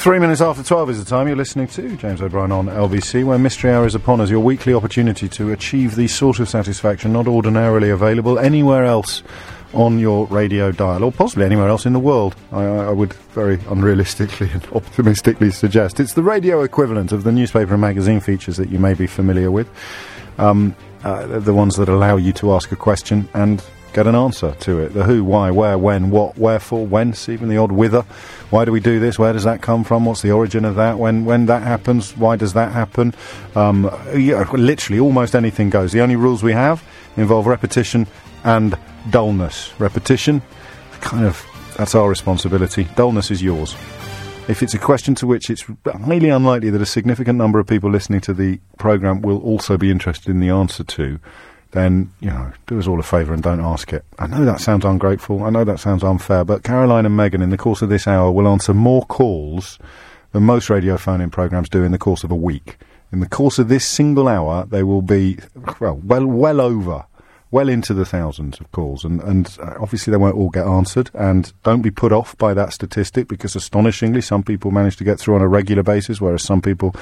Three minutes after 12 is the time. You're listening to James O'Brien on LBC, where Mystery Hour is upon us, your weekly opportunity to achieve the sort of satisfaction not ordinarily available anywhere else on your radio dial, or possibly anywhere else in the world. I, I would very unrealistically and optimistically suggest. It's the radio equivalent of the newspaper and magazine features that you may be familiar with. Um, uh, the ones that allow you to ask a question and get an answer to it. The who, why, where, when, what, wherefore, whence, even the odd whither. Why do we do this? Where does that come from? What's the origin of that? When when that happens, why does that happen? Um, yeah, literally, almost anything goes. The only rules we have involve repetition and dullness. Repetition, kind of, that's our responsibility. Dullness is yours. If it's a question to which it's highly unlikely that a significant number of people listening to the programme will also be interested in the answer to, then, you know, do us all a favour and don't ask it. I know that sounds ungrateful, I know that sounds unfair, but Caroline and Megan, in the course of this hour, will answer more calls than most radio phone-in programmes do in the course of a week. In the course of this single hour, they will be, well, well, well over well into the thousands of calls, and, and uh, obviously they won't all get answered. And don't be put off by that statistic because, astonishingly, some people manage to get through on a regular basis, whereas some people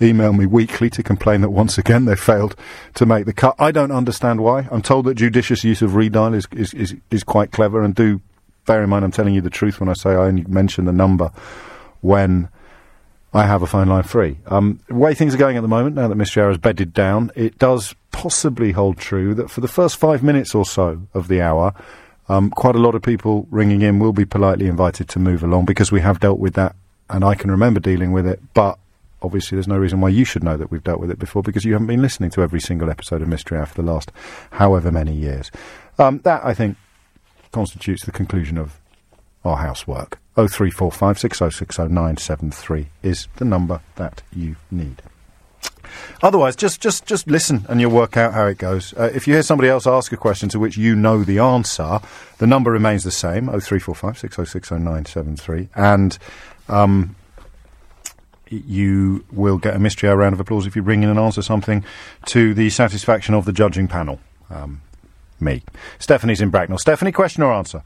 email me weekly to complain that once again they failed to make the cut. I don't understand why. I'm told that judicious use of redial is is, is, is quite clever, and do bear in mind I'm telling you the truth when I say I only mention the number when. I have a phone line free. Um, the way things are going at the moment, now that Mr. Has bedded down, it does possibly hold true that for the first five minutes or so of the hour, um, quite a lot of people ringing in will be politely invited to move along because we have dealt with that and I can remember dealing with it, but obviously there's no reason why you should know that we've dealt with it before because you haven't been listening to every single episode of Mystery Hour for the last however many years. Um, that, I think, constitutes the conclusion of our housework. 0345 is the number that you need. Otherwise, just just just listen and you'll work out how it goes. Uh, if you hear somebody else ask a question to which you know the answer, the number remains the same: oh three four five six oh six oh nine seven three, and um, you will get a mystery hour round of applause if you ring in and answer something to the satisfaction of the judging panel. Um, me, Stephanie's in Bracknell. Stephanie, question or answer?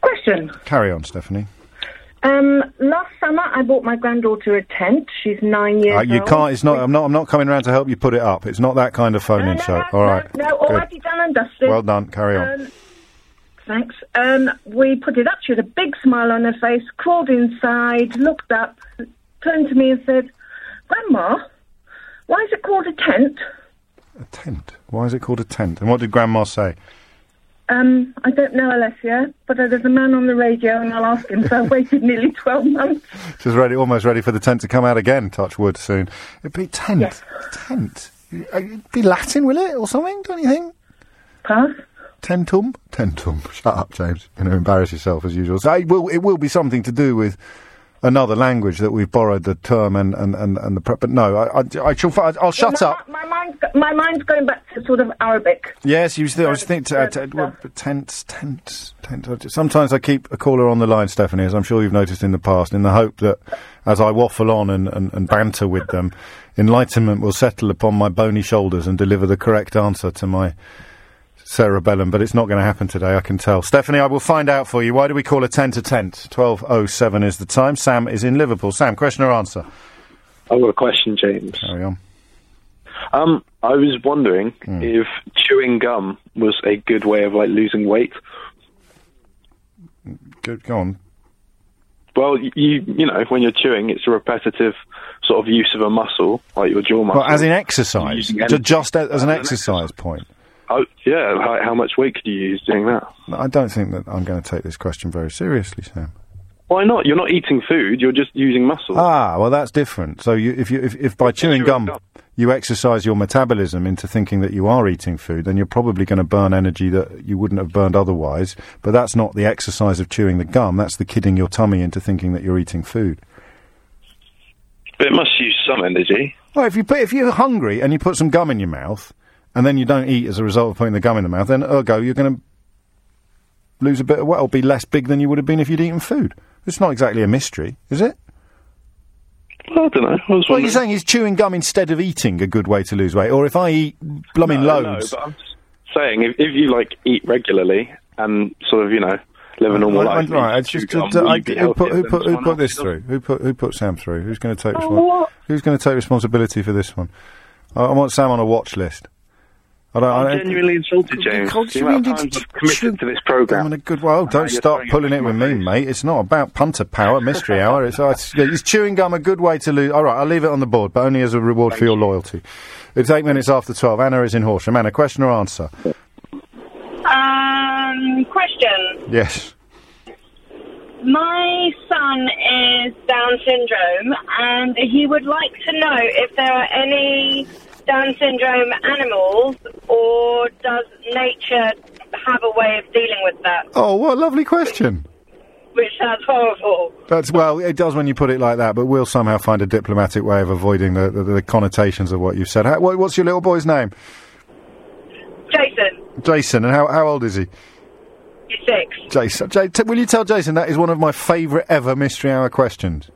Question. Carry on, Stephanie. Um, last summer, I bought my granddaughter a tent. She's nine years Uh, you old. can't. It's not. I'm not. I'm not coming around to help you put it up. It's not that kind of phone-in show. All right. No, Good. already done and dusted. Well done. Carry on. Um, thanks. Um, we put it up. She had a big smile on her face, crawled inside, looked up, turned to me and said, Grandma, why is it called a tent? A tent. Why is it called a tent? And what did Grandma say? Um, I don't know, Alessia, but there's a man on the radio and I'll ask him. So I waited nearly 12 months. She's ready, almost ready for the tent to come out again. Touch wood soon. It'd be tent. Tent. Uh, It'd be Latin, will it, or something? Don't you think? Pass. Tentum. Tentum. Shut up, James. You're going to embarrass yourself as usual. So it will. It will be something to do with another language that we've borrowed the term and and and, and the. prep. but no, I, I, I shall, I'll shut my, up. My, mind's, my mind's going back to sort of Arabic. Yes, you still, I was thinking, uh, well, tents, tents, tents. Sometimes I keep a caller on the line, Stephanie, as I'm sure you've noticed in the past, in the hope that as I waffle on and, and, and banter with them, enlightenment will settle upon my bony shoulders and deliver the correct answer to my cerebellum. But it's not going to happen today, I can tell. Stephanie, I will find out for you. Why do we call a tent a tent? 12.07 is the time. Sam is in Liverpool. Sam, question or answer? I've got a question, James. Carry on. Um, I was wondering Hmm. if chewing gum was a good way of like losing weight. Good, go on. Well, you you know when you're chewing, it's a repetitive sort of use of a muscle, like your jaw muscle. Well, as in exercise, just as an As an exercise point. Oh, yeah. How, how much weight could you use doing that? I don't think that I'm going to take this question very seriously, Sam. Why not? You're not eating food. You're just using muscle. Ah, well, that's different. So, you, if you if, if by chewing gum you exercise your metabolism into thinking that you are eating food, then you're probably going to burn energy that you wouldn't have burned otherwise. But that's not the exercise of chewing the gum. That's the kidding your tummy into thinking that you're eating food. But it must use some energy. Well, if you put, if you're hungry and you put some gum in your mouth, and then you don't eat as a result of putting the gum in the mouth, then ergo you're going to lose a bit of weight or be less big than you would have been if you'd eaten food. It's not exactly a mystery, is it? I don't know. I Well, you're saying is chewing gum instead of eating a good way to lose weight? Or if I eat blooming No, loads? No, but I'm just saying if, if you like eat regularly and sort of you know live a normal life. right, just, gum, I- who put, who put, who put this through? Who put who put Sam through? Who's going to take Oh, respons- Who's going to take responsibility for this one? I, I want Sam on a watch list. I don't. I I'm don't genuinely insulted, James. What do The you amount mean of times it's I've committed to this programme. I'm in a good. Well, don't you're start pulling it with me, face. mate. It's not about punter power, mystery hour. It's, uh, it's is chewing gum a good way to lose? All right, I'll leave it on the board, but only as a reward for your loyalty. It's eight minutes after twelve. Anna is in Horsham. Anna, question or answer? Um, question. Yes. My son is Down syndrome, and he would like to know if there are any Down syndrome animals, or does nature have a way of dealing with that? Oh, what a lovely question. Which sounds horrible. That's well, it does when you put it like that, but we'll somehow find a diplomatic way of avoiding the, the, the connotations of what you've said. How, what, what's your little boy's name? Jason, Jason, and how, how old is he? you're six. Jason, J- t- will you tell Jason that is one of my favourite ever mystery hour questions?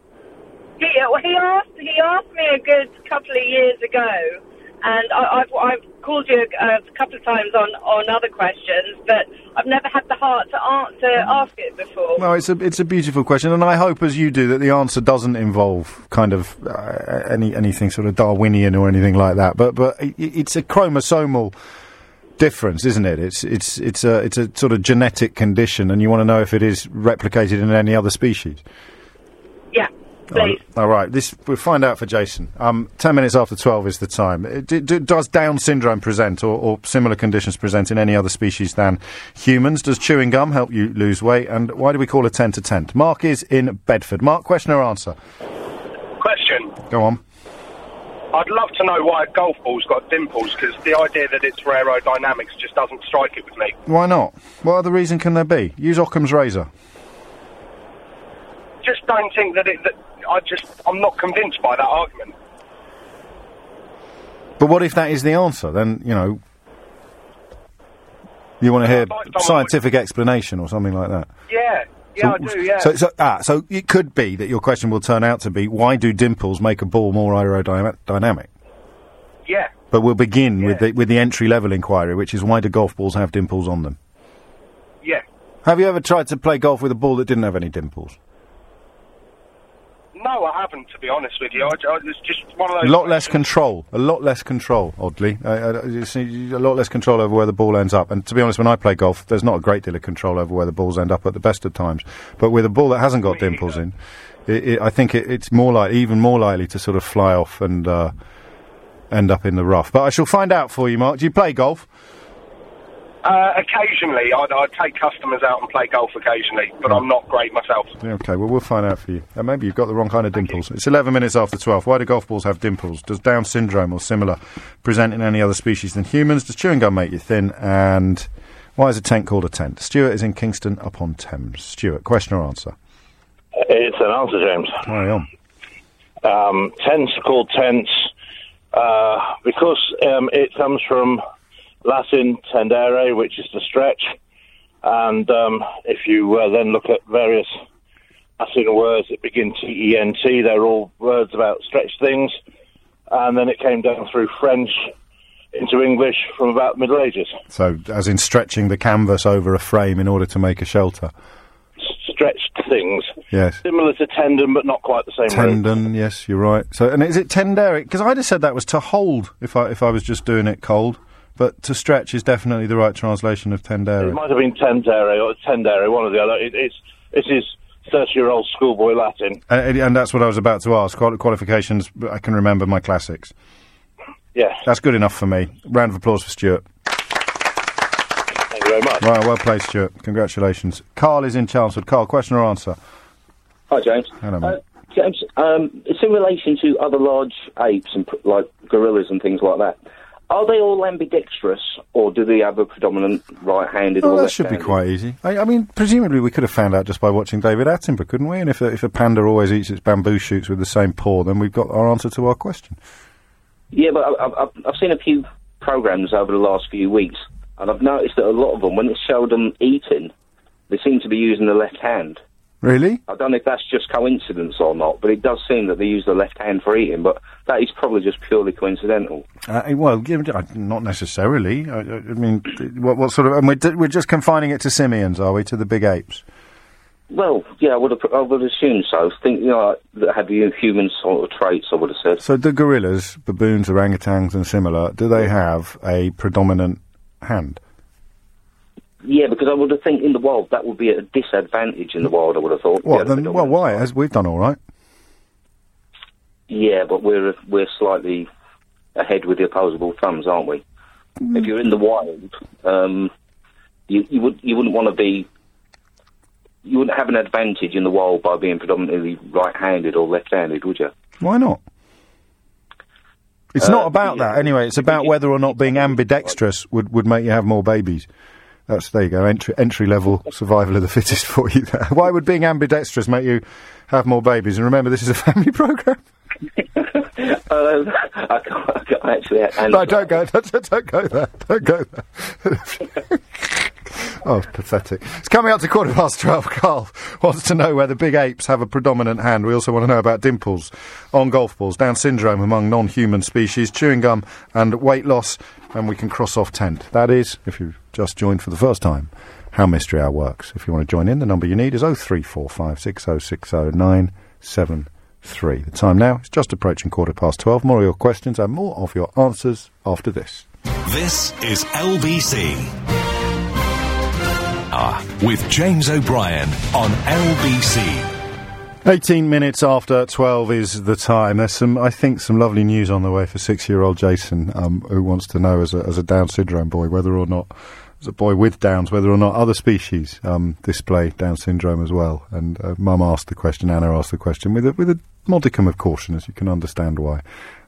He, uh, he asked he asked me a good couple of years ago, and I, I've I've called you a, a couple of times on, on other questions, but I've never had the heart to answer ask it before. No, it's a it's a beautiful question, and I hope, as you do, that the answer doesn't involve kind of uh, any anything sort of Darwinian or anything like that. But but it, it's a chromosomal difference, isn't it? It's it's it's a it's a sort of genetic condition, and you want to know if it is replicated in any other species. Yeah, please. All right, this we'll find out for Jason. Um, ten minutes after twelve is the time. Uh, d- d- does Down syndrome present, or, or similar conditions present in any other species than humans? Does chewing gum help you lose weight? And why do we call a tent a tent? Mark is in Bedford. Mark, question or answer? Question. Go on. I'd love to know why a golf ball's got dimples because the idea that it's for aerodynamics just doesn't strike it with me. Why not? What other reason can there be? Use Occam's razor. Just don't think that it. That I just I'm not convinced by that argument. But what if that is the answer? Then you know. You want to hear like scientific explanation or something like that. Yeah, yeah, I do. Yeah. So, so, ah, so it could be that your question will turn out to be why do dimples make a ball more aerodynamic? yeah. But we'll begin with the with the entry level inquiry, which is why do golf balls have dimples on them? Yeah. Have you ever tried to play golf with a ball that didn't have any dimples? No, I haven't. To be honest with you, I, I, it's just one of those. A lot less control. A lot less control. Oddly, uh, uh, you see, a lot less control over where the ball ends up. And to be honest, when I play golf, there's not a great deal of control over where the balls end up at the best of times. But with a ball that hasn't got Me dimples either. in, it, it, I think it, it's more like even more likely to sort of fly off and uh, end up in the rough. But I shall find out for you, Mark. Do you play golf? Uh, occasionally, I'd, I'd take customers out and play golf occasionally, but I'm not great myself. Yeah, Okay, well, we'll find out for you. Uh, maybe you've got the wrong kind of dimples. It's 11 minutes after 12. Why do golf balls have dimples? Does Down syndrome or similar present in any other species than humans? Does chewing gum make you thin? And why is a tent called a tent? Stuart is in Kingston upon Thames. Stuart, question or answer? It's an answer, James. Carry on. Um, tents are called tents uh, because um, it comes from Latin tendere, which is to stretch. And um, if you uh, then look at various Latin words that begin T E N T, they're all words about stretched things. And then it came down through French into English from about the Middle Ages. So, as in stretching the canvas over a frame in order to make a shelter. Stretched things, Yes. similar to tendon, but not quite the same. Tendon, yes, you're right. So, and is it tendere? Because I'd have said that was to hold if I if I was just doing it cold, but to stretch is definitely the right translation of Tendere. It might have been tendere or tendere, one or the other. It, it's it is thirty-year-old schoolboy Latin. And, and that's what I was about to ask. Quali- qualifications, I can remember my classics. Yes, That's good enough for me. Round of applause for Stuart. thank you very much. Right, well played, Stuart. Congratulations. Carl is in Chelmsford. Carl, question or answer? Hi, James. Hello, mate. Uh, James, um, it's in relation to other large apes and like gorillas and things like that. Are they all ambidextrous, or do they have a predominant right-handed Well, or that should be quite easy. I, I mean, presumably we could have found out just by watching David Attenborough, couldn't we? And if a, if a panda always eats its bamboo shoots with the same paw, then we've got our answer to our question. Yeah, but I, I've seen a few programs over the last few weeks, and I've noticed that a lot of them, when it showed them eating, they seem to be using the left hand. Really? I don't know if that's just coincidence or not, but it does seem that they use the left hand for eating. But that is probably just purely coincidental. Uh, well, uh, not necessarily. I, I mean, what, what sort of? And we're, we're just confining it to simians, are we? To the big apes? Well, yeah, I would have. I would assume so. Think you know that have you human sort of traits. I would have said. So, the gorillas, baboons, orangutans, and similar, do they have a predominant hand? Yeah, because I would have think in the wild that would be a disadvantage in the wild. I would have thought. What Yeah, then? Well, why? As we've done all right. Yeah, but we're we're slightly ahead with the opposable thumbs, aren't we? Mm. If you're in the wild, um, you you would you wouldn't want to be. You wouldn't have an advantage in the wild by being predominantly right-handed or left-handed, would you? Why not? It's Uh, not about that anyway. It's about whether or not being ambidextrous would, would make you have more babies. That's there you go. Entry entry level survival of the fittest for you. There. Why would being ambidextrous make you have more babies? And remember, this is a family program. Uh, I can't, I can't actually. No, don't go. Don't- don't go there. Don't go there. Oh, pathetic. It's coming up to quarter past twelve. Carl wants to know whether the big apes have a predominant hand. We also want to know about dimples on golf balls, Down syndrome among non-human species, chewing gum, and weight loss. And we can cross off tent. That is, if you've just joined for the first time, how Mystery Hour works. If you want to join in, the number you need is 03456060973. The time now is just approaching quarter past 12. More of your questions and more of your answers after this. This is LBC. Ah, with James O'Brien on LBC. 18 minutes after 12 is the time. There's some, I think, some lovely news on the way for six-year-old Jason, um, who wants to know, as a, as a Down syndrome boy, whether or not, as a boy with Downs, whether or not other species um, display Down syndrome as well. And uh, Mum asked the question, Anna asked the question, with a, with a modicum of caution, as you can understand why.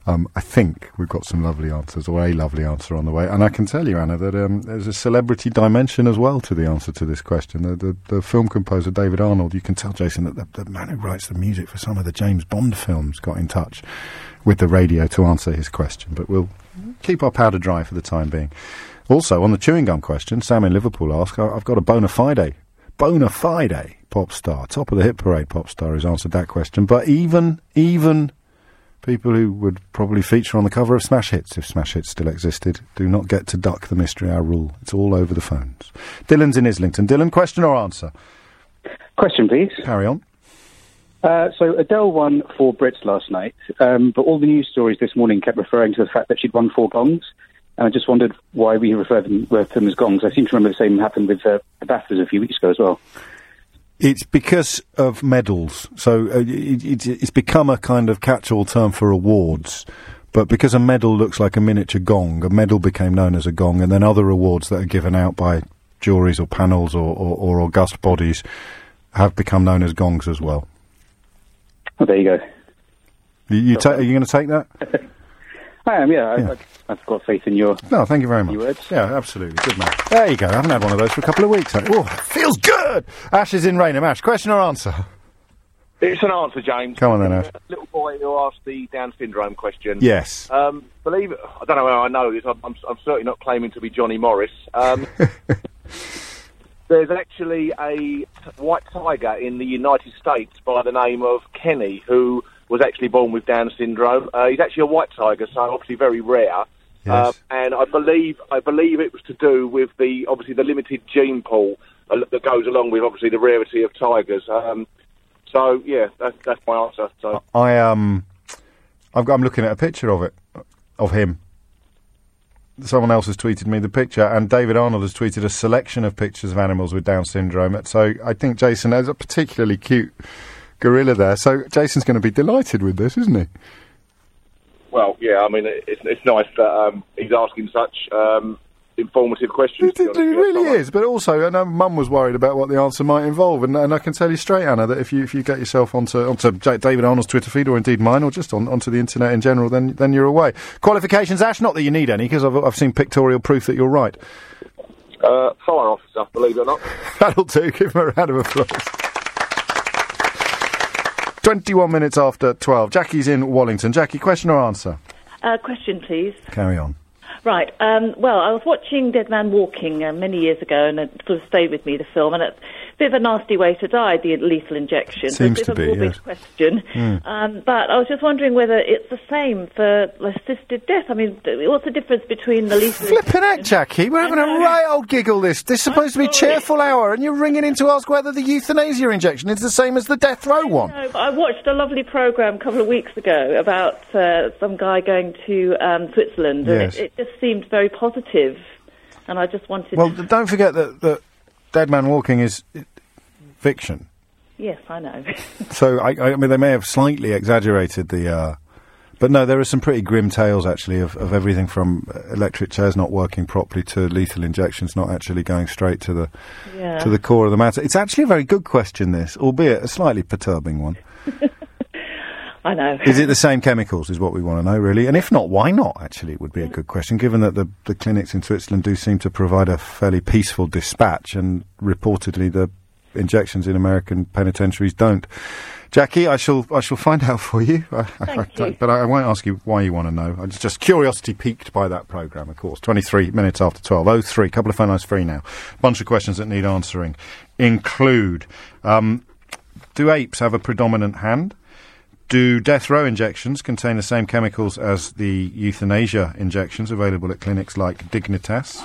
Um, I think we've got some lovely answers, or a lovely answer on the way. And I can tell you, Anna, that um, there's a celebrity dimension as well to the answer to this question. The, the, the film composer David Arnold, you can tell, Jason, that the, the man who writes the music for some of the James Bond films got in touch with the radio to answer his question. But we'll keep our powder dry for the time being. Also, on the chewing gum question, Sam in Liverpool asked, "I- I've got a bona fide, bona fide pop star, top of the hit parade pop star who's answered that question. But even, even people who would probably feature on the cover of Smash Hits, if Smash Hits still existed, do not get to duck the Mystery Hour rule. It's all over the phones. Dylan's in Islington. Dylan, question or answer? Question, please. Carry on. Uh, so Adele won four Brits last night, um, but all the news stories this morning kept referring to the fact that she'd won four gongs. And I just wondered why we refer them, refer them as gongs. I seem to remember the same happened with uh, the BAFTAs a few weeks ago as well. It's because of medals. So uh, it, it, it's become a kind of catch-all term for awards. But because a medal looks like a miniature gong, a medal became known as a gong, and then other awards that are given out by juries or panels or, or, or august bodies have become known as gongs as well. Oh, there you go. You, you ta- are you going to take that? I am, yeah. I, Yeah. I, I've got faith in your. No, thank you very much. Your words. Yeah, absolutely. Good man. There you go. I haven't had one of those for a couple of weeks. Oh, feels good. Ash is in Rainham. Ash, question or answer? It's an answer, James. Come on then, Ash. Little boy who asked the Down syndrome question. Yes. Um, believe it, I don't know how I know this. I'm, I'm, I'm certainly not claiming to be Johnny Morris. Um, there's actually a white tiger in the United States by the name of Kenny who was actually born with Down syndrome. Uh, he's actually a white tiger, so obviously very rare. Yes. Uh, and I believe I believe it was to do with the obviously the limited gene pool uh, that goes along with obviously the rarity of tigers. Um, so yeah, that's that's my answer. So I um, I've got, I'm looking at a picture of it, of him. Someone else has tweeted me the picture, and David Arnold has tweeted a selection of pictures of animals with Down syndrome. So I think Jason has a particularly cute gorilla there. So Jason's going to be delighted with this, isn't he? well, yeah, I mean it's it's nice that um, he's asking such um, informative questions. It, it, honest with you. really is, but also, I know Mum was worried about what the answer might involve, and, and I can tell you straight, Anna, that if you if you get yourself onto onto J- David Arnold's Twitter feed, or indeed mine, or just on, onto the internet in general, then then you're away. Qualifications, Ash, not that you need any, because I've I've seen pictorial proof that you're right. Uh, fire officer, believe it or not. That'll do. Give him a round of applause. 21 minutes after 12. Jackie's in Wallington. Jackie, question or answer? Uh, question, please. Carry on. Right. Um, well, I was watching Dead Man Walking uh, many years ago, and it sort of stayed with me, the film. And at bit of a nasty way to die, the lethal injection. Seems to be, yes. question. Mm. Um, but I was just wondering whether it's the same for assisted death. I mean, what's the difference between the lethal Flipping out, Jackie. We're having a right old giggle this. This is supposed to be a cheerful hour, and you're ringing in to ask whether the euthanasia injection is the same as the death row one. No, but I watched a lovely program a couple of weeks ago about uh, some guy going to um, Switzerland, and Yes. it, it just seemed very positive. And I just wanted. Well, don't forget that, that Dead Man Walking is fiction. yes, I know. So, I, I mean, they may have slightly exaggerated the. Uh, but no, there are some pretty grim tales, actually, of, of everything from electric chairs not working properly to lethal injections not actually going straight to the Yeah. to the core of the matter. It's actually a very good question, this, albeit a slightly perturbing one. I know. Is it the same chemicals? Is what we want to know, really. And if not, why not? Actually, it would be a good question, given that the, the clinics in Switzerland do seem to provide a fairly peaceful dispatch, and reportedly the injections in American penitentiaries don't. Jackie, I shall I shall find out for you. I, I- Thank I don't- you. but I, I won't ask you why you want to know. I'm just, just curiosity piqued by that programme, of course. 23 minutes after 12. Oh, three. couple of phone lines free now. Bunch of questions that need answering include um, Do apes have a predominant hand? Do death row injections contain the same chemicals as the euthanasia injections available at clinics like Dignitas?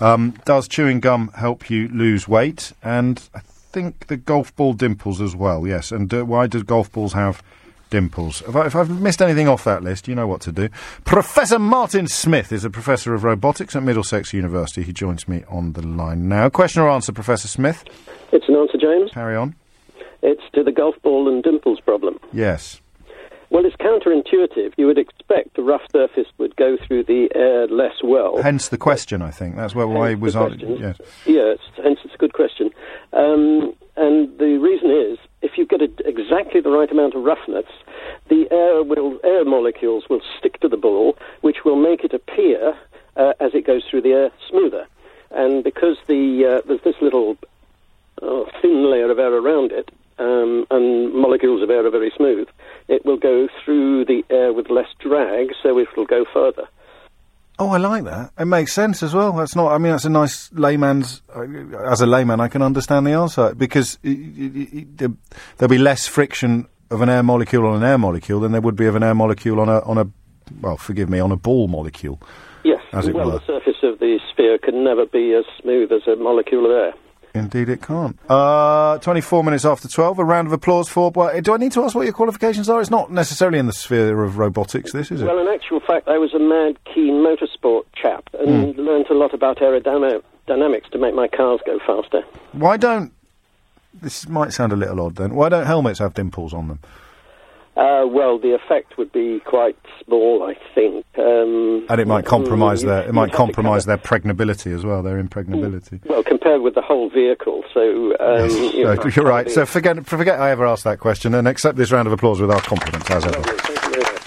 Um, does chewing gum help you lose weight? And I think the golf ball dimples as well, yes. And uh, why do golf balls have dimples? If, I, if I've missed anything off that list, you know what to do. Professor Martin Smith is a professor of robotics at Middlesex University. He joins me on the line now. Question or answer, Professor Smith? It's an answer, James. Carry on. It's to the golf ball and dimples problem. Yes. Well, it's counterintuitive. You would expect a rough surface would go through the air less well. Hence the question, I think. That's where why was on. Yes. Yes, hence it's a good question. Um, and the reason is, if you get a, exactly the right amount of roughness, the air will air molecules will stick to the ball, which will make it appear uh, as it goes through the air smoother. And because the uh, there's this little uh, thin layer of air around it, um, and molecules of air are very smooth, it will go through the air with less drag, so it will go further. Oh, I like that. It makes sense as well. That's not. I mean, that's a nice layman's. Uh, as a layman, I can understand the answer because i i i there- there'll be less friction of an air molecule on an air molecule than there would be of an air molecule on a on a. Well, forgive me, on a ball molecule. Yes, As it well, were. the surface of the sphere can never be as smooth as a molecule of air. Indeed, it can't. Uh, 24 minutes after 12. A round of applause for. Well, do I need to ask what your qualifications are? It's not necessarily in the sphere of robotics, this, is it? Well, in actual fact, I was a mad, keen motorsport chap and learnt a lot about aerodynamics to make my cars go faster. Why don't. This might sound a little odd then. Why don't helmets have dimples on them? Uh, well, the effect would be quite small, I think. Um, And it might compromise mm, their. It might compromise their pregnability as well. Their impregnability. Well, compared with the whole vehicle, so um, you know, No, you're right. So forget forget I ever asked that question and accept this round of applause with our compliments as ever.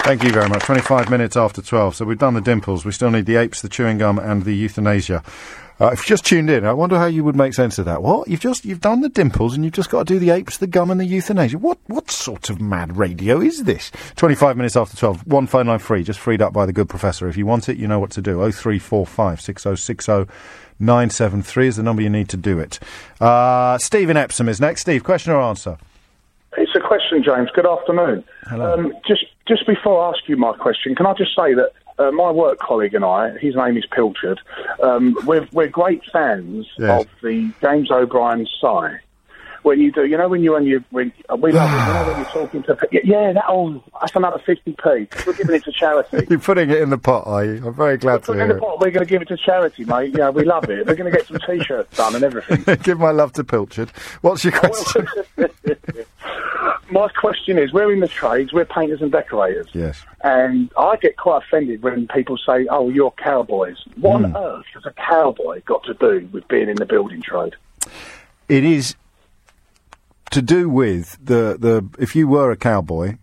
Thank you very much. 25 minutes after 12. So we've done the dimples. We still need the apes, the chewing gum, and the euthanasia. Uh, if you just tuned in, I wonder how you would make sense of that. What? You've just you've done the dimples and you've just got to do the apes, the gum, and the euthanasia. What what sort of mad radio is this? 25 minutes after 12. One phone line free, just freed up by the good professor. If you want it, you know what to do. 0345 6060 973 is the number you need to do it. Uh, Stephen Epsom is next. Steve, question or answer? It's a question, James. Good afternoon. Um, just just before I ask you my question, can I just say that uh, my work colleague and I, his name is Pilchard, um, we're, we're great fans Yes. of the James O'Brien sigh. When you do, you know, when you when you when uh, we love it. You know, when you're talking to yeah, that oh, that's another fifty p. We're giving it to charity. You're putting it in the pot, are you? I'm very glad to Put it in the pot. We're going to give it to charity, mate. Yeah, we love it. We're going to get some t-shirts done and everything. Give my love to Pilchard. What's your question? My question is, we're in the trades, we're painters and decorators. yes. And I get quite offended when people say, oh, you're cowboys. What Hmm. on earth has a cowboy got to do with being in the building trade? It is to do with the, the if you were a cowboy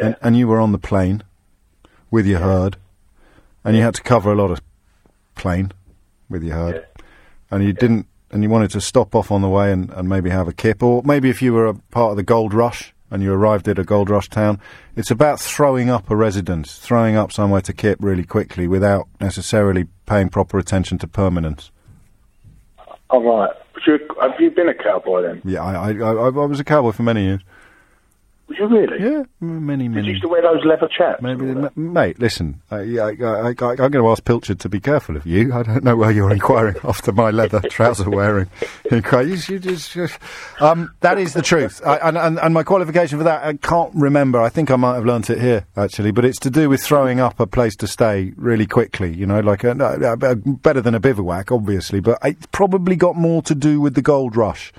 and, and you were on the plain with your herd and you had to cover a lot of plain with your herd and you didn't and you wanted to stop off on the way and, and maybe have a kip or maybe if you were a part of the gold rush and you arrived at a gold rush town it's about throwing up a residence throwing up somewhere to kip really quickly without necessarily paying proper attention to permanence. All right. But you- Have you been a cowboy then? Yeah, I, I, I, I was a cowboy for many years. Was you really? Yeah, many, many. Did you used to wear those leather chaps? Maybe, m- mate. Listen, I, I, I, I'm going to ask Pilchard to be careful of you. I don't know where you're inquiring after my leather trouser wearing. You should just, um, that is the truth, I, and, and, and my qualification for that, I can't remember. I think I might have learnt it here actually, but it's to do with throwing up a place to stay really quickly. You know, like a, a- a- better than a bivouac, obviously, but it's probably got more to do with the gold rush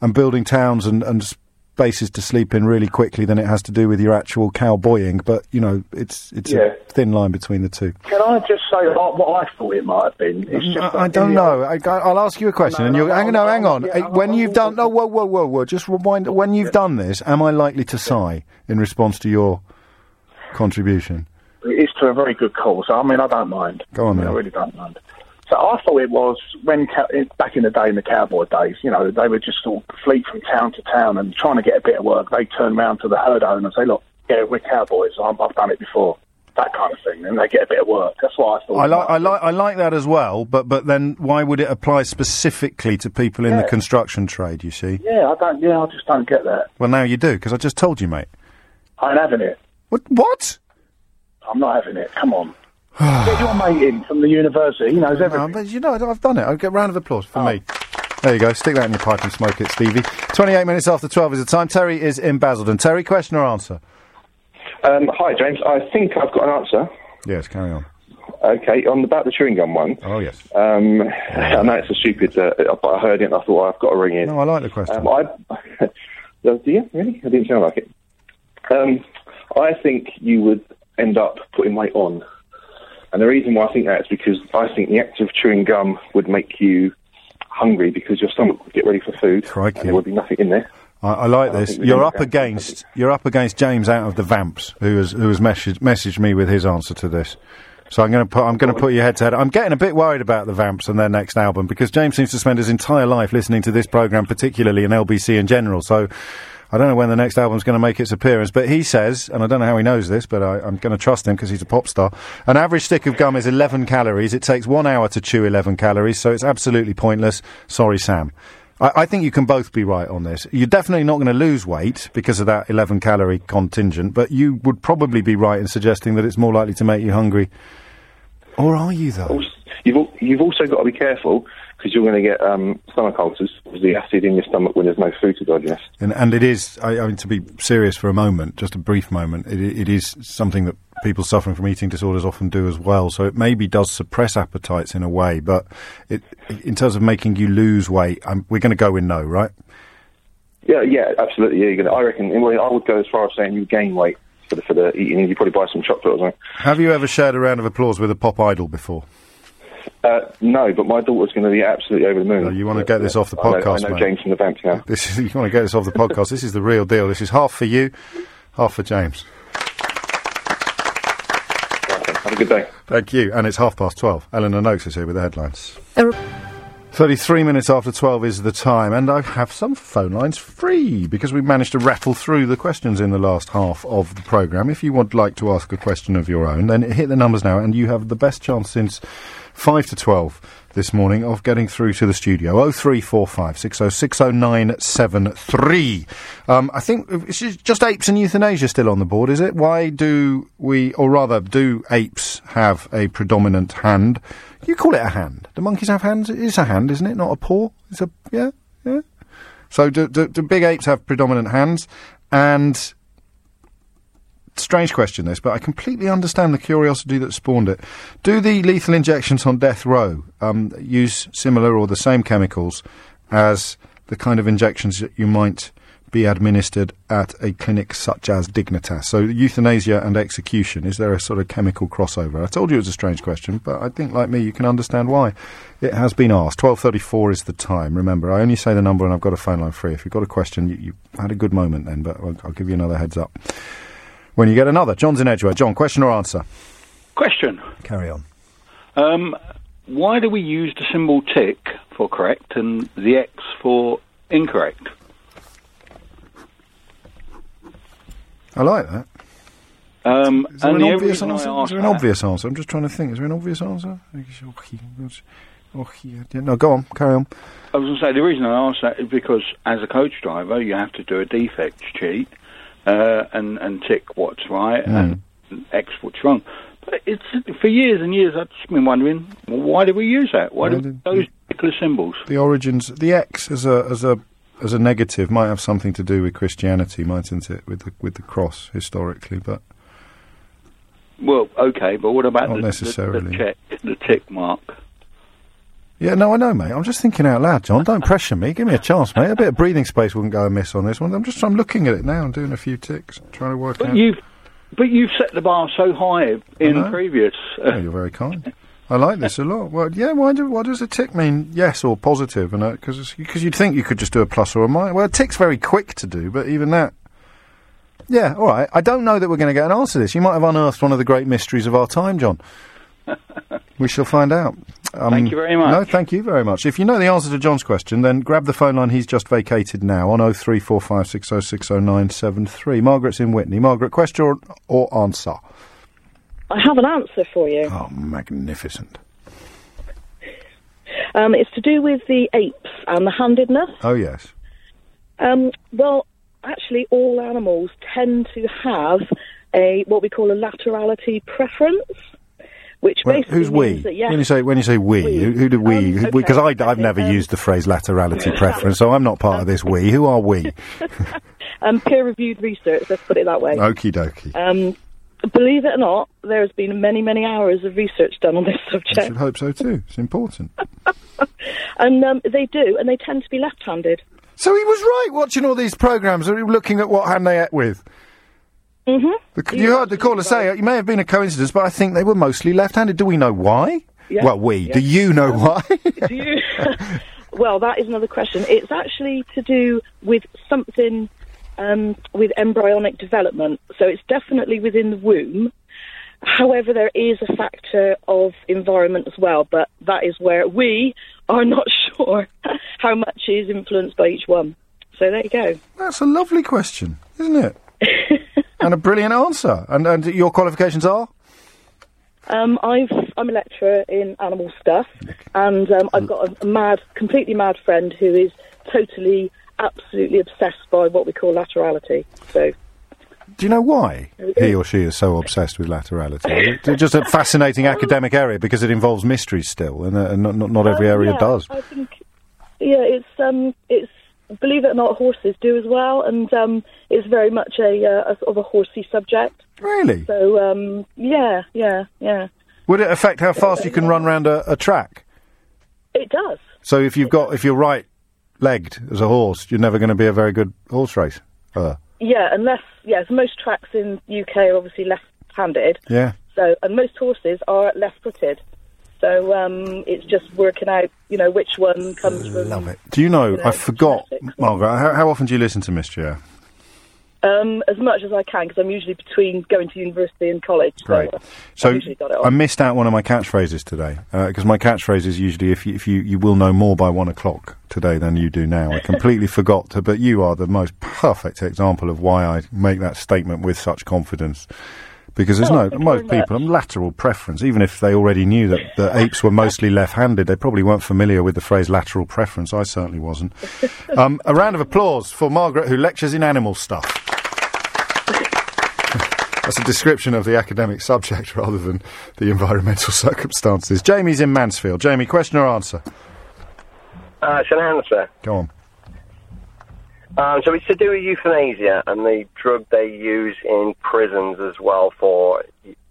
and building towns and, and spaces to sleep in really quickly than it has to do with your actual cowboying. But you know, it's it's Yeah. a thin line between the two. Can I just say what what I thought it might have been? Just I, I don't know. I, I'll ask you a question, and you're hang, no, hang on. Uh, when you've done no, whoa, whoa, whoa, whoa. Just rewind. When you've done this, am I likely to sigh in response to your contribution? It's to a very good cause. I mean, I don't mind. Go on, I, mean, I really don't mind. So I thought it was when back in the day in the cowboy days, you know, they would just sort of fleet from town to town and trying to get a bit of work. They turn round to the herd owner and say, "Look, yeah, we're cowboys. I'm, I've done it before." That kind of thing, and they get a bit of work. That's what I thought. I like, I like, I like that as well. But, but then, why would it apply specifically to people in the construction trade? You see. Yeah, I don't. Yeah, I just don't get that. Well, now you do because I just told you, mate. I ain't having it. What? What? I'm not having it. Come on. Get your mate in from the university. He knows everything. No, but you know, I've done it. I'll get a round of applause for me. There you go. Stick that in your pipe and smoke it, Stevie. 28 minutes after 12 is the time. Terry is in Basildon. Terry, question or answer? Um, hi, James. I think I've got an answer. Yes, carry on. Okay, on about the chewing gum one. Oh, yes. Um, I know it's a stupid, uh, but I heard it and I thought, well, I've got to ring in. No, I like the question. Um, I, do you? Really? I didn't sound like it. Um, I think you would end up putting weight on. And the reason why I think that is because I think the act of chewing gum would make you hungry because your stomach would get ready for food. And there would be nothing in there. I, I like I this. we You're up against you're up against James out of the Vamps, who has who has messaged messaged me with his answer to this. So I'm going to put I'm going to put you head to head. I'm getting a bit worried about the Vamps and their next album because James seems to spend his entire life listening to this program, particularly in LBC in general. So. I don't know when the next album's going to make its appearance, but he says, and I don't know how he knows this, but I, I'm going to trust him because he's a pop star. An average stick of gum is 11 calories. It takes one hour to chew 11 calories, so it's absolutely pointless. Sorry, Sam. I, I think you can both be right on this. You're definitely not going to lose weight because of that 11 calorie contingent, but you would probably be right in suggesting that it's more likely to make you hungry. Or are you, though? You've, you've also got to be careful because you're going to get um, stomach ulcers, the acid in your stomach when there's no food to digest. And, and it is, I, I mean, to be serious for a moment, just a brief moment, it, it is something that people suffering from eating disorders often do as well. So it maybe does suppress appetites in a way, but it, in terms of making you lose weight, um, we're going to go in no, right? Yeah, yeah, absolutely. Yeah, you're gonna, I reckon. Well, I would go as far as saying you gain weight for the, for the eating. You probably buy some chocolate or something. Have you ever shared a round of applause with a pop idol before? Uh, no, but my daughter's going to be absolutely over the moon. you want to get this off the I know- podcast, I know, mate. James from the Vamps now. This is, you want to get this off the podcast. This is the real deal. This is half for you, half for James. Have a good day. Thank you. And it's half past 12. Eleanor Noakes is here with the headlines. 33 minutes after 12 is the time, and I have some phone lines free because we managed to rattle through the questions in the last half of the programme. If you would like to ask a question of your own, then hit the numbers now, and you have the best chance since 5 to 12 this morning of getting through to the studio. 0345 6060973. Um, I think it's just- just apes and euthanasia still on the board, is it? Why do we, or rather, do apes have a predominant hand? You call it a hand. Do monkeys have hands? It is a hand, isn't it? Not a paw. It's a, yeah, yeah. So do, do, do big apes have predominant hands? And strange question this, but I completely understand the curiosity that spawned it. Do the lethal injections on death row um, use similar or the same chemicals as the kind of injections that you might be administered at a clinic such as Dignitas? So euthanasia and execution, is there a sort of chemical crossover? I told you it was a strange question, but I think like me you can understand why it has been asked. 12.34 is the time. Remember, I only say the number and I've got a phone line free. If you've got a question, you, you had a good moment then, but I'll, I'll give you another heads up when you get another. John's in Edgware. John, question or answer? Question. Carry on. Um, why do we use the symbol tick for correct and the X for incorrect? I like that. Um, Is there and an the obvious answer? Is there an that- obvious answer? I'm just trying to think. Is there an obvious answer? Oh, no, go on, carry on. I was going to say the reason I asked that is because as a coach driver, you have to do a defect sheet uh, and and tick what's right and X what's wrong. But it's for years and years I've just been wondering well, why do we use that? Why do those particular symbols? The origins, the X as a as a as a negative might have something to do with Christianity, mightn't it? With the with the cross historically, but Well, okay, but what about Not the, necessarily. the, the check, the tick mark? Yeah, no, I know, mate. I'm just thinking out loud, John. Don't pressure me. Give me a chance, mate. A bit of breathing space wouldn't go amiss on this one. I'm just I'm looking at it now and doing a few ticks, trying to work But out. you've but you've set the bar so high in previous. Oh, you're very kind. I like this a lot. Well, yeah. Why do, what does a tick mean? Yes or positive? And uh, because because you'd think you could just do a plus or a minus. Well, a tick's very quick to do, but even that. Yeah, all right. I don't know that we're going to get an answer to this. You might have unearthed one of the great mysteries of our time, John. We shall find out. Um, Thank you very much. No, thank you very much. If you know the answer to John's question, then grab the phone line he's just vacated now on 03456060973. Margaret's in Witney. Margaret, question or, or answer? I have an answer for you. Oh, magnificent. Um, it's to do with the apes and the handedness. Oh, yes. Um, well, actually, all animals tend to have a what we call a laterality preference, which Well, basically who's we? that yes, When you say when you say we, who, who do we? Um, Because okay, I I've never um, used the phrase laterality preference, so I'm not part of this we. Who are we? um, peer-reviewed research. Let's put it that way. Okie dokie. Um, believe it or not, there has been many, many hours of research done on this subject. I should hope so too. It's important. and um, they do, and they tend to be left-handed. So he was right watching all these programs, and looking at what hand they ate with. Mm-hmm. The, you heard the caller say it may have been a coincidence, but I think they were mostly left-handed. Do we know why? Yeah. Well, we. Yeah. Do you know why? Do you? well, that is another question. It's actually to do with something um, with embryonic development. So it's definitely within the womb. However, there is a factor of environment as well, but that is where we are not sure how much is influenced by each one. So there you go. That's a lovely question, isn't it? And a brilliant answer. And and your qualifications are? Um, I've, I'm a lecturer in animal stuff, and um, I've got a, mad, completely mad friend who is totally, absolutely obsessed by what we call laterality. So Do you know why he or she is so obsessed with laterality? It's just a fascinating academic area because it involves mysteries still, and, uh, and not, not, not every Um, area yeah, does. I think, yeah, it's um, it's believe it or not, horses do as well, and um, it's very much a, uh, a sort of a horsey subject. Really? So um, yeah, yeah, yeah, Would it affect how fast you can run round a, a track? it does. So if you've got if you're right legged as a horse, you're never going to be a very good horse race. Uh, Yeah, unless yeah, so most tracks in UK are obviously left-handed. yeah. So and most horses are left-footed. So um, it's just working out, you know, which one comes from. Love it. Do you know? You know, I forgot, Margaret. How, how often do you listen to Hour? Um, as much as I can because I'm usually between going to university and college. So, Great. uh, So I've usually got it on. I missed out one of my catchphrases today because my catchphrase is usually if you, if you you will know more by one o'clock today than you do now. I completely forgot to, but you are the most perfect example of why I make that statement with such confidence. Because there's Oh, no most very people lateral preference. Even if they already knew that the apes were mostly left-handed, they probably weren't familiar with the phrase lateral preference. I certainly wasn't. Um, a round of applause for Margaret, who lectures in animal stuff. That's a description of the academic subject rather than the environmental circumstances. Jamie's in Mansfield. Jamie, question or answer? Uh, it's an answer. Go on. Um, so it's to do with euthanasia and the drug they use in prisons as well for,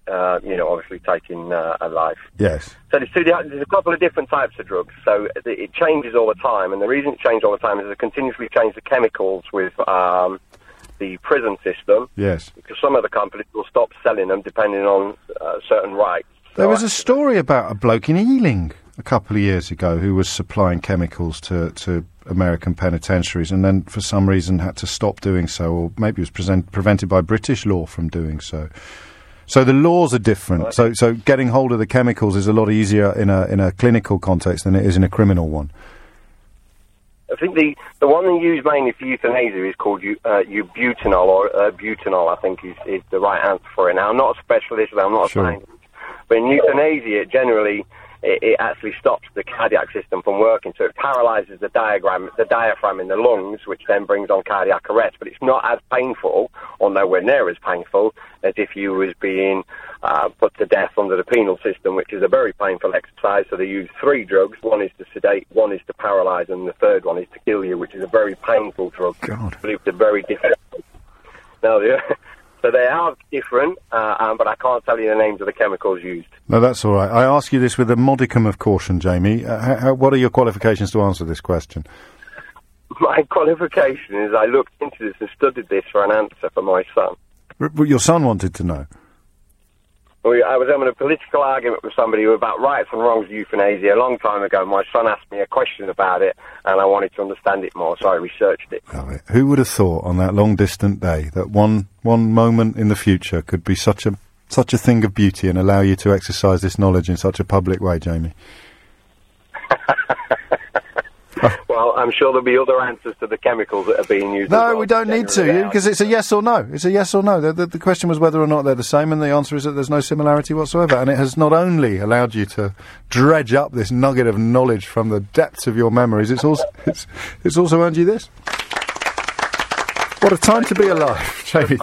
uh, you know, obviously taking uh, a life. Yes. So there's, two, there's a couple of different types of drugs. So it, changes all the time, and the reason it changes all the time is they continuously change the chemicals with um, the prison system Yes. because some of the companies will stop selling them depending on uh, certain rights. There was a story about a bloke in Ealing a couple of years ago who was supplying chemicals to, to American penitentiaries and then for some reason had to stop doing so, or maybe was present, prevented by British law from doing so. So the laws are different. So, so getting hold of the chemicals is a lot easier in a, in a clinical context than it is in a criminal one. I think the, the one they use mainly for euthanasia is called uh, eubutanol, or uh, butanol, I think is, is the right answer for it. Now, I'm not a specialist, I'm not Sure. a scientist, but in euthanasia, generally, it, it actually stops the cardiac system from working. So it paralyzes the diagram, the diaphragm in the lungs, which then brings on cardiac arrest. But it's not as painful, or nowhere near as painful, as if you was being uh, put to death under the penal system, which is a very painful exercise. So they use three drugs. One is to sedate, one is to paralyze, and the third one is to kill you, which is a very painful drug. God. But it's a very different. Now, the, so they are different, uh, um, but I can't tell you the names of the chemicals used. No, that's all right. I ask you this with a modicum of caution, Jamie. Uh, how, how, what are your qualifications to answer this question? My qualification is I looked into this and studied this for an answer for my son. R- r- your son wanted to know. We, I was having a political argument with somebody about rights and wrongs of euthanasia a long time ago. My son asked me a question about it, and I wanted to understand it more, so I researched it. Who would have thought on that long distant day that one one moment in the future could be such a such a thing of beauty and allow you to exercise this knowledge in such a public way, Jamie? Well, I'm sure there'll be other answers to the chemicals that are being used. No, well we don't need to, because it's a yes or no. It's a yes or no. The, the, the question was whether or not they're the same, and the answer is that there's no similarity whatsoever. And it has not only allowed you to dredge up this nugget of knowledge from the depths of your memories, it's also it's, it's also earned you this. What a time to be alive, Jamie.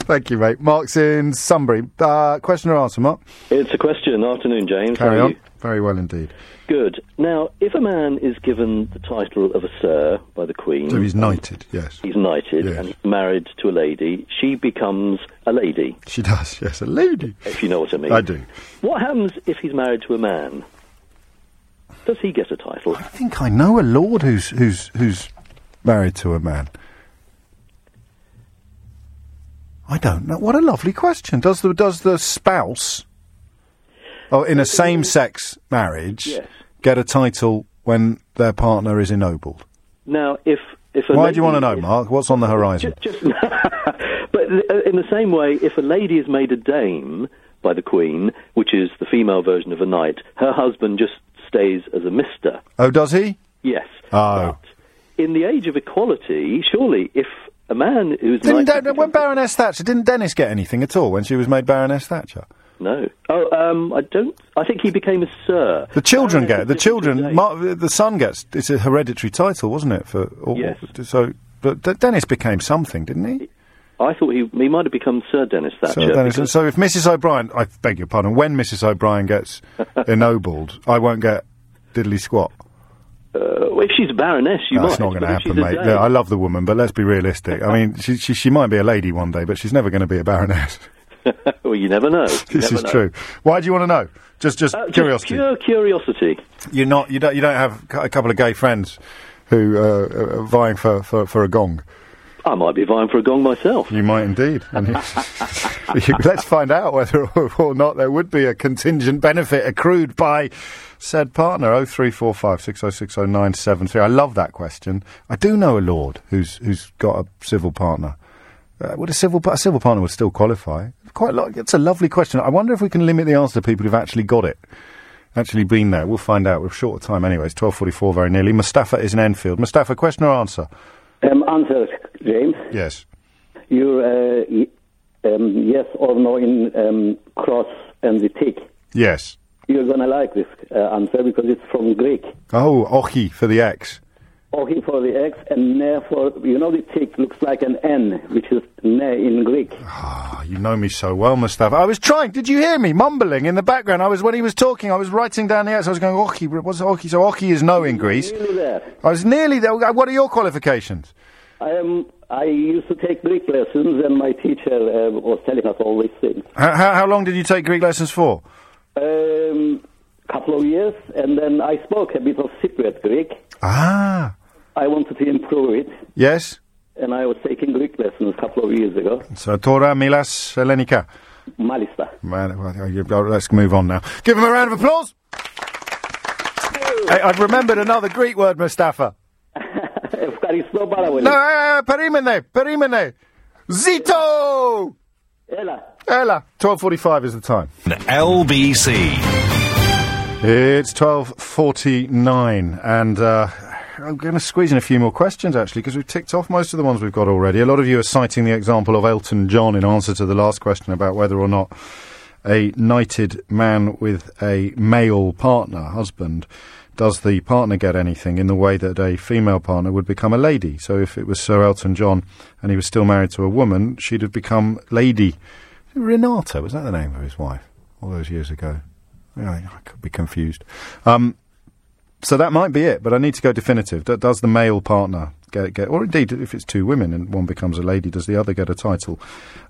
Thank you, mate. Mark's in Sunbury. Uh, question or answer, Mark? It's a question. Afternoon, James. Carry How are on. you? Very well indeed. Good. Now, if a man is given the title of a Sir by the Queen, So he's knighted, yes. he's knighted, and he's married to a lady, she becomes a lady, She does, yes, a lady. if you know what I mean. I do. What happens if he's married to a man? Does he get a title? I think I know a lord who's who's who's married to a man. I don't know. What a lovely question. Does the does the spouse, oh, in a same-sex marriage, Yes. get a title when their partner is ennobled? Now, if if a Why lady do you want to know, Mark? What's on the horizon? Just, but uh, in the same way, if a lady is made a dame by the Queen, which is the female version of a knight, her husband just stays as a Mister. Oh, does he? Yes. Oh. In the age of equality, surely if a man who's Didn't Da- when Baroness Thatcher didn't Dennis get anything at all when she was made Baroness Thatcher? No. Oh, um, I don't. I think he became a sir. The children get. The children. Mar- the son gets. It's a hereditary title, wasn't it? For all, Yes. So, but D- Dennis became something, didn't he? I thought he he might have become Sir Dennis Thatcher. So, Dennis, so if Mrs. O'Brien, I beg your pardon, when Mrs. O'Brien gets ennobled, I won't get diddly squat. uh, well, if she's a baroness, you That's might. not going to happen, mate. Look, I love the woman, but let's be realistic. I mean, she, she she might be a lady one day, but she's never going to be a baroness. well, you never know. You this never is know. true. Why do you want to know? Just just Uh, just curiosity. pure curiosity. You're not. You don't. You don't have a couple of gay friends who uh, are vying for, for, for a gong. I might be vying for a gong myself. You might indeed. And you- you- let's find out whether or, or not there would be a contingent benefit accrued by said partner. Oh three four five six oh six oh nine seven three. I love that question. I do know a lord who's who's got a civil partner. Uh, would a civil a civil partner would still qualify? Quite. Lo- it's a lovely question. I wonder if we can limit the answer to people who've actually got it. Actually been there. We'll find out. We're short of time anyways. Twelve forty four very nearly. Mustafa is in Enfield. Mustafa, question or answer? Um, answer, James. Yes. You uh, y- um, yes or no in um, cross and the tick. Yes. You're gonna like this uh, answer because it's from Greek. Oh, ochi for the X. Ohi for the X and ne for you know the tick looks like an N, which is ne in Greek. Ah, you know me so well, Mustafa. I was trying. Did you hear me mumbling in the background? I was when he was talking. I was writing down the X. I was going but What's ochi? So ochi is no in Greece. Nearly there. I was nearly there. What are your qualifications? I am. I used to take Greek lessons, and my teacher uh, was telling us all these things. How, how, how long did you take Greek lessons for? Um, couple of years, and then I spoke a bit of secret Greek. Ah, I wanted to improve it, yes. and I was taking Greek lessons a couple of years ago. So Tora Milas Helenika. Malista. Man, well, uh, you- uh, let's move on now. Give him a round of applause. Hey, I've remembered another Greek word, Mustafa. Ευχαριστώ πάρα πολύ. No, uh, περίμενε, περίμενε. Zito! Έλα. Ella. 12.45 is the time. LBC. It's 12.49 and uh, I'm going to squeeze in a few more questions actually because we've ticked off most of the ones we've got already. A lot of you are citing the example of Elton John in answer to the last question about whether or not a knighted man with a male partner, husband, does the partner get anything in the way that a female partner would become a lady? So if it was Sir Elton John and he was still married to a woman, she'd have become Lady Renata. Was that the name of his wife all those years ago? I could be confused. Um, so that might be it, but I need to go definitive. Does the male partner get, get, or indeed, if it's two women and one becomes a lady, does the other get a title?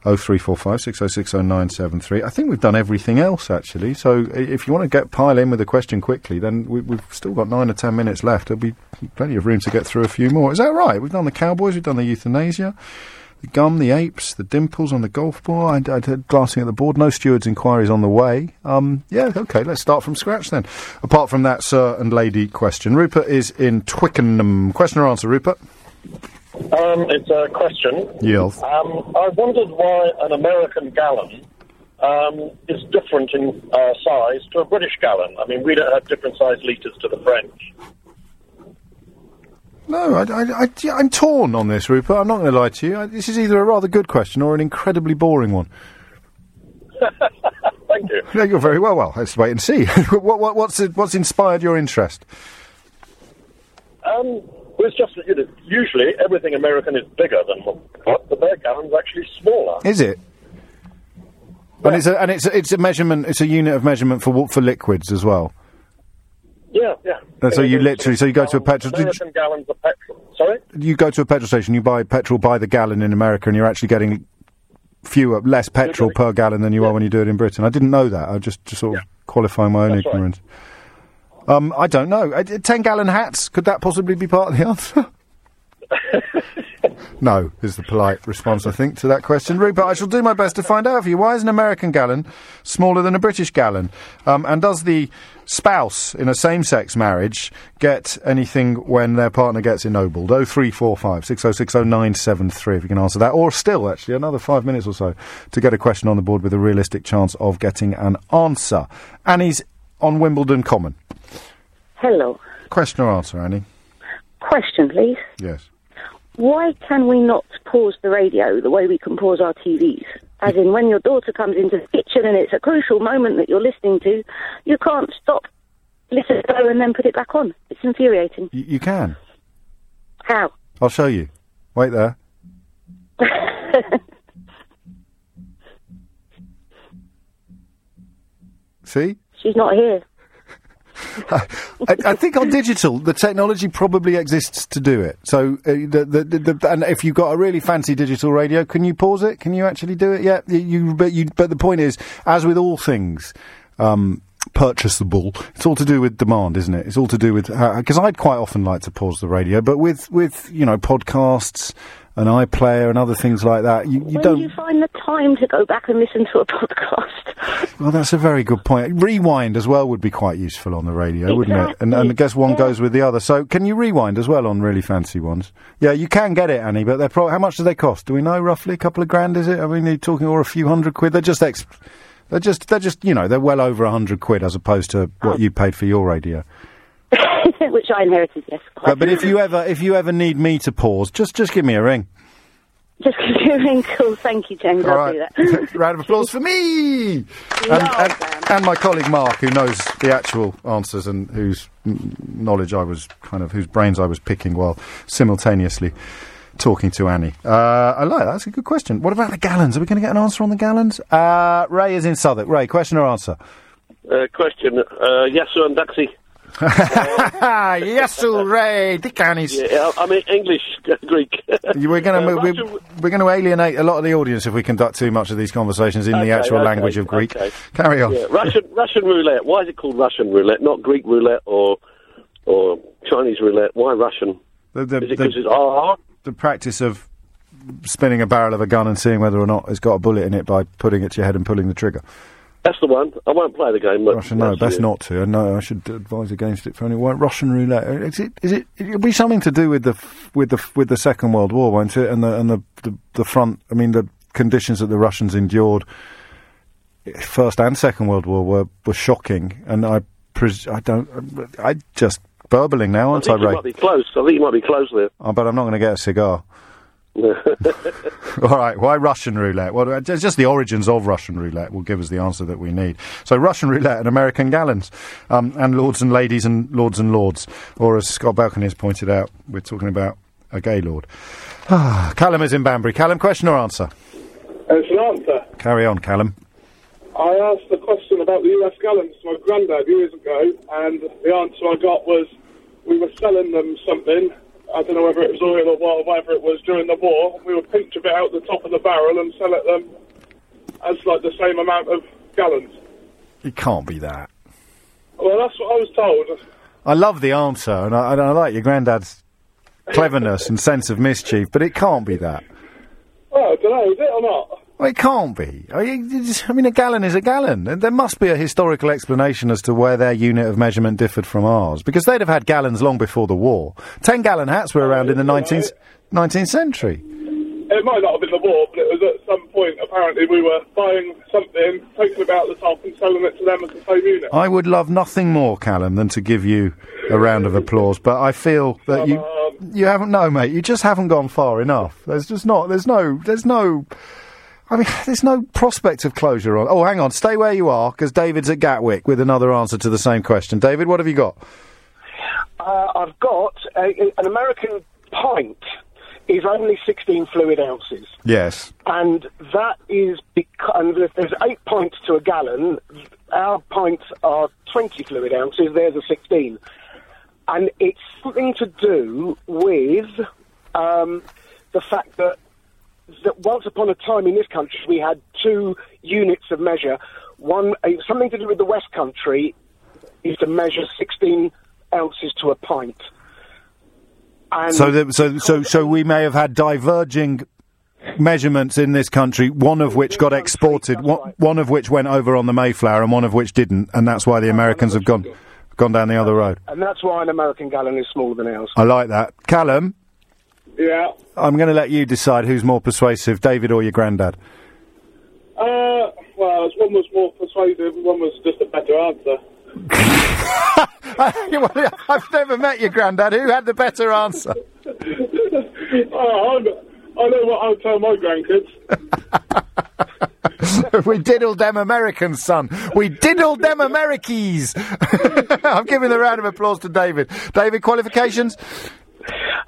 Oh three four five six oh six oh nine seven three. I think we've done everything else actually. So if you want to get pile in with a question quickly, then we, we've still got nine or ten minutes left. There'll be plenty of room to get through a few more. Is that right? We've done the cowboys, we've done the euthanasia. The gum, the apes, the dimples on the golf ball. I, I glancing at the board. No stewards' inquiries on the way. Um, yeah, okay, let's start from scratch then. Apart from that, sir and lady question. Rupert is in Twickenham. Question or answer, Rupert? Um, it's a question. Yes. Um, I wondered why an American gallon um, is different in uh, size to a British gallon. I mean, we don't have different size litres to the French. No, I, I, I, yeah, I'm torn on this, Rupert. I'm not going to lie to you. I, this is either a rather good question or an incredibly boring one. Thank you. No, you're very well. Well, let's wait and see. what, what, what's, it- what's inspired your interest? Um, well, it's just that you know, usually everything American is bigger than what but the their gallon's actually smaller. Is it? And it's a, and it's a, it's a measurement. It's a unit of measurement for for liquids as well. Yeah, yeah. So you literally, so you go to a petrol. American gallons of petrol. Sorry. You, go to a petrol station. You buy petrol by the gallon in America, and you're actually getting fewer, less petrol per gallon than you are when you do it in Britain. I didn't know that. I just just sort of qualifying my own That's right. ignorance. Um, I don't know. Uh, Ten gallon hats. Could that possibly be part of the answer? no, is the polite response, I think, to that question. Rupert, I shall do my best to find out for you. Why is an American gallon smaller than a British gallon? Um, and does the spouse in a same-sex marriage get anything when their partner gets ennobled? Oh three four five six oh six oh nine seven three. If you can answer that, or still, actually, another five minutes or so to get a question on the board with a realistic chance of getting an answer. Annie's on Wimbledon Common. Hello. Question or answer, Annie? Question, please. Yes. Why can we not pause the radio the way we can pause our TVs? As in, when your daughter comes into the kitchen and it's a crucial moment that you're listening to, you can't stop, listen go, and then put it back on. It's infuriating. Y- you can. How? I'll show you. Wait there. See? She's not here. I, I think on digital, the technology probably exists to do it. So, uh, the, the, the, and if you've got a really fancy digital radio, can you pause it? Can you actually do it? Yeah, you, but you, but the point is, as with all things, um, purchasable, it's all to do with demand, isn't it? It's all to do with because I'd quite often like to pause the radio, but with with you know podcasts and iPlayer and other things like that, you, you when don't. do you find the time to go back and listen to a podcast? Well, that's a very good point. Rewind as well would be quite useful on the radio, wouldn't it? And, and I guess one goes with the other. So, can you rewind as well on really fancy ones? Yeah, you can get it, Annie, but they're pro- how much do they cost? Do we know roughly? A couple of grand, is it? I mean, you're talking or a few hundred quid. They're just ex- they're just they're just you know they're well over a hundred quid as opposed to what oh. you paid for your radio. Which I inherited, yes. But, but if you ever if you ever need me to pause, just just give me a ring. Just considering, cool. Thank you, James. All I'll right. do that. Round of applause for me. And, and, and my colleague Mark, who knows the actual answers and whose knowledge I was kind of, whose brains I was picking while simultaneously talking to Annie. Uh, I like that. That's a good question. What about the gallons? Are we going to get an answer on the gallons? Uh, Ray is in Southwark. Ray, question or answer? Uh, question. Uh, yes, sir, and Daxi. yes, sir, Ray. Dick Yeah, I mean English, Greek. We're going Uh, to we're, we're going to alienate a lot of the audience if we conduct too much of these conversations in Okay, the actual okay, language of Greek. okay. Carry on. Yeah, Russian Russian roulette. Why is it called Russian roulette, not Greek roulette or or Chinese roulette? Why Russian? The, the, is it because it's RR? the practice of spinning a barrel of a gun and seeing whether or not it's got a bullet in it by putting it to your head and pulling the trigger. That's the one. I won't play the game. But Russian, no, that's best not to. No, I should advise against it for anyone. Russian roulette. Is it? Is it? It'll be something to do with the with the with the Second World War, won't it? And the and the the, the front. I mean, the conditions that the Russians endured, eh, First and Second World War, were were shocking. And I, pres- I don't. I just burbling now, I aren't I, think you Ray? might be close. I think you might be close there. Oh, but I'm not going to get a cigar. All right, why Russian roulette? Well, uh, just the origins of Russian roulette will give us the answer that we need. So, Russian roulette and American gallons, um, and lords and ladies and lords and lords. Or, as Scott Balcony has pointed out, we're talking about a gay lord. Ah, Callum is in Banbury. Callum, question or answer? It's an answer. Carry on, Callum. I asked the question about the US gallons to my granddad years ago, and the answer I got was we were selling them something. I don't know whether it was oil or what, whatever it was during the war. We would pinch a bit out the top of the barrel and sell it them as like the same amount of gallons. It can't be that. Well, that's what I was told. I love the answer, and I, and I like your granddad's cleverness and sense of mischief, but it can't be that. Well, I don't know, is it or not? Well, it can't be. Oh, I mean, you just- I mean, a gallon is a gallon. And There must be a historical explanation as to where their unit of measurement differed from ours, because they'd have had gallons long before the war. Ten gallon hats were around in the 19th, 19th century. It might not have been the war, but it was at some point apparently we were buying something, taking it out the top and selling it to them as the same unit. I would love nothing more, Callum, than to give you a round of applause, but I feel that you um, um, you haven't. No, mate, you just haven't gone far enough. There's just not. There's no. There's no. I mean, there's no prospect of closure on. Oh, hang on, stay where you are, because David's at Gatwick with another answer to the same question. David, what have you got? Uh, I've got a, an American pint is only 16 fluid ounces. Yes. And that is because if there's eight pints to a gallon. Our pints are 20 fluid ounces, theirs are 16. And it's something to do with um, the fact that, that once upon a time in this country we had two units of measure. One, uh, something to do with the West Country is to measure 16 ounces to a pint. And so, that, so, so, so we may have had diverging measurements in this country. One of which got exported, one, one of which went over on the Mayflower, and one of which didn't, and that's why the Americans have gone gone down the other road. And that's why an American gallon is smaller than ours. I like that, Callum. Yeah. I'm going to let you decide who's more persuasive, David or your granddad. Uh, well, one was more persuasive, one was just a better answer. I've never met your granddad. Who had the better answer? oh, I'm, I know what I'll tell my grandkids. we diddled them Americans, son. We diddled them Americans. I'm giving a round of applause to David. David, qualifications?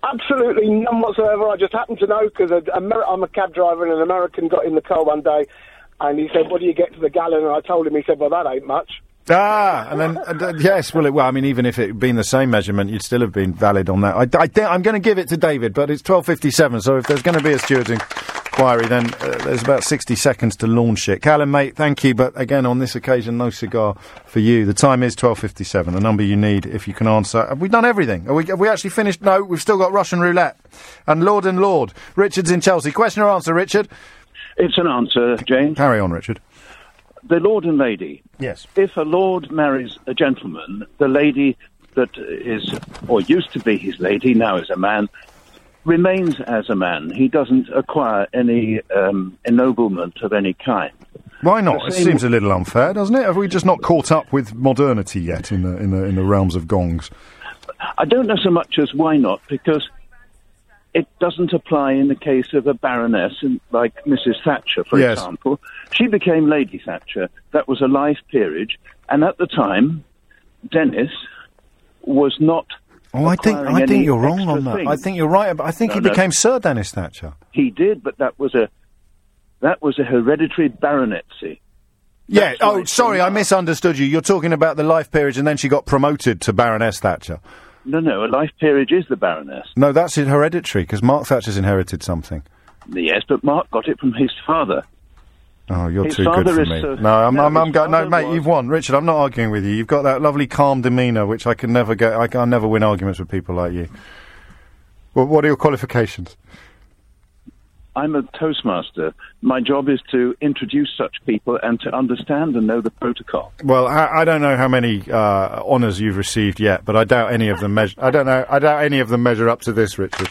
Absolutely none whatsoever. I just happened to know because I'm a cab driver and an American got in the car one day and he said, What do you get to the gallon? And I told him, he said, Well, that ain't much. Ah, and then and, uh, yes, well, it, well, I mean, even if it had been the same measurement, you'd still have been valid on that. I, I I'm going to give it to David, but it's 12:57, so if there's going to be a steward's inquiry, then uh, there's about 60 seconds to launch it. Callum, mate, thank you, but again, on this occasion, no cigar for you. The time is 12:57, the number you need if you can answer. Have we done everything? Have we, have we actually finished? No, we've still got Russian roulette and Lord and Lord. Richard's in Chelsea. Question or answer, Richard? It's an answer, James. Carry on, Richard. The lord and lady. Yes. If a lord marries a gentleman, the lady that is, or used to be his lady, now is a man, remains as a man. He doesn't acquire any um, ennoblement of any kind. Why not? It seems a little unfair, doesn't it? Have we just not caught up with modernity yet in the in the in the realms of gongs? I don't know so much as why not, because it doesn't apply in the case of a baroness, in- like Mrs. Thatcher, for Yes. example. She became Lady Thatcher. That was a life peerage, and at the time, Dennis was not. Oh, I think I think you're wrong on that. thing. I think you're right. I think No, he no. became Sir Dennis Thatcher. He did, but that was a that was a hereditary baronetcy. Yeah. Oh, sorry, I misunderstood you. You're talking about the life peerage, and then she got promoted to Baroness Thatcher. No, no, a life peerage is the baroness. No, that's hereditary because Mark Thatcher's inherited something. Yes, but Mark got it from his father. Oh, you're too good for me. No, I'm, no, I'm, I'm go- no, mate. You've won, Richard. I'm not arguing with you. You've got that lovely calm demeanour, which I can never get. I can never win arguments with people like you. Well, what are your qualifications? I'm a Toastmaster. My job is to introduce such people and to understand and know the protocol. Well, I, I don't know how many uh, honours you've received yet, but I doubt any of them measure. I don't know. I doubt any of them measure up to this, Richard.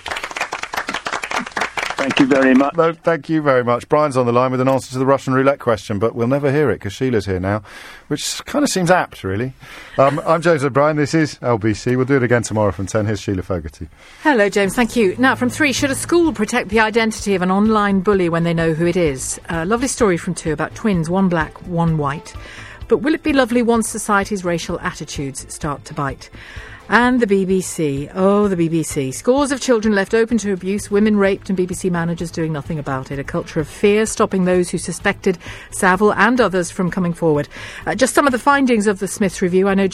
Thank you very much. No, thank you very much. Brian's on the line with an answer to the Russian roulette question, but we'll never hear it because Sheila's here now, which kind of seems apt, really. Um, I'm James O'Brien. This is LBC. We'll do it again tomorrow from 10. Here's Sheila Fogarty. Hello, James. Thank you. Now, from three, should a school protect the identity of an online bully when they know who it is? A lovely story from two about twins, one black, one white. But will it be lovely once society's racial attitudes start to bite? And the BBC. Oh, the BBC. Scores of children left open to abuse, women raped, and BBC managers doing nothing about it. A culture of fear stopping those who suspected Savile and others from coming forward. Uh, just some of the findings of the Smiths Review. I know James.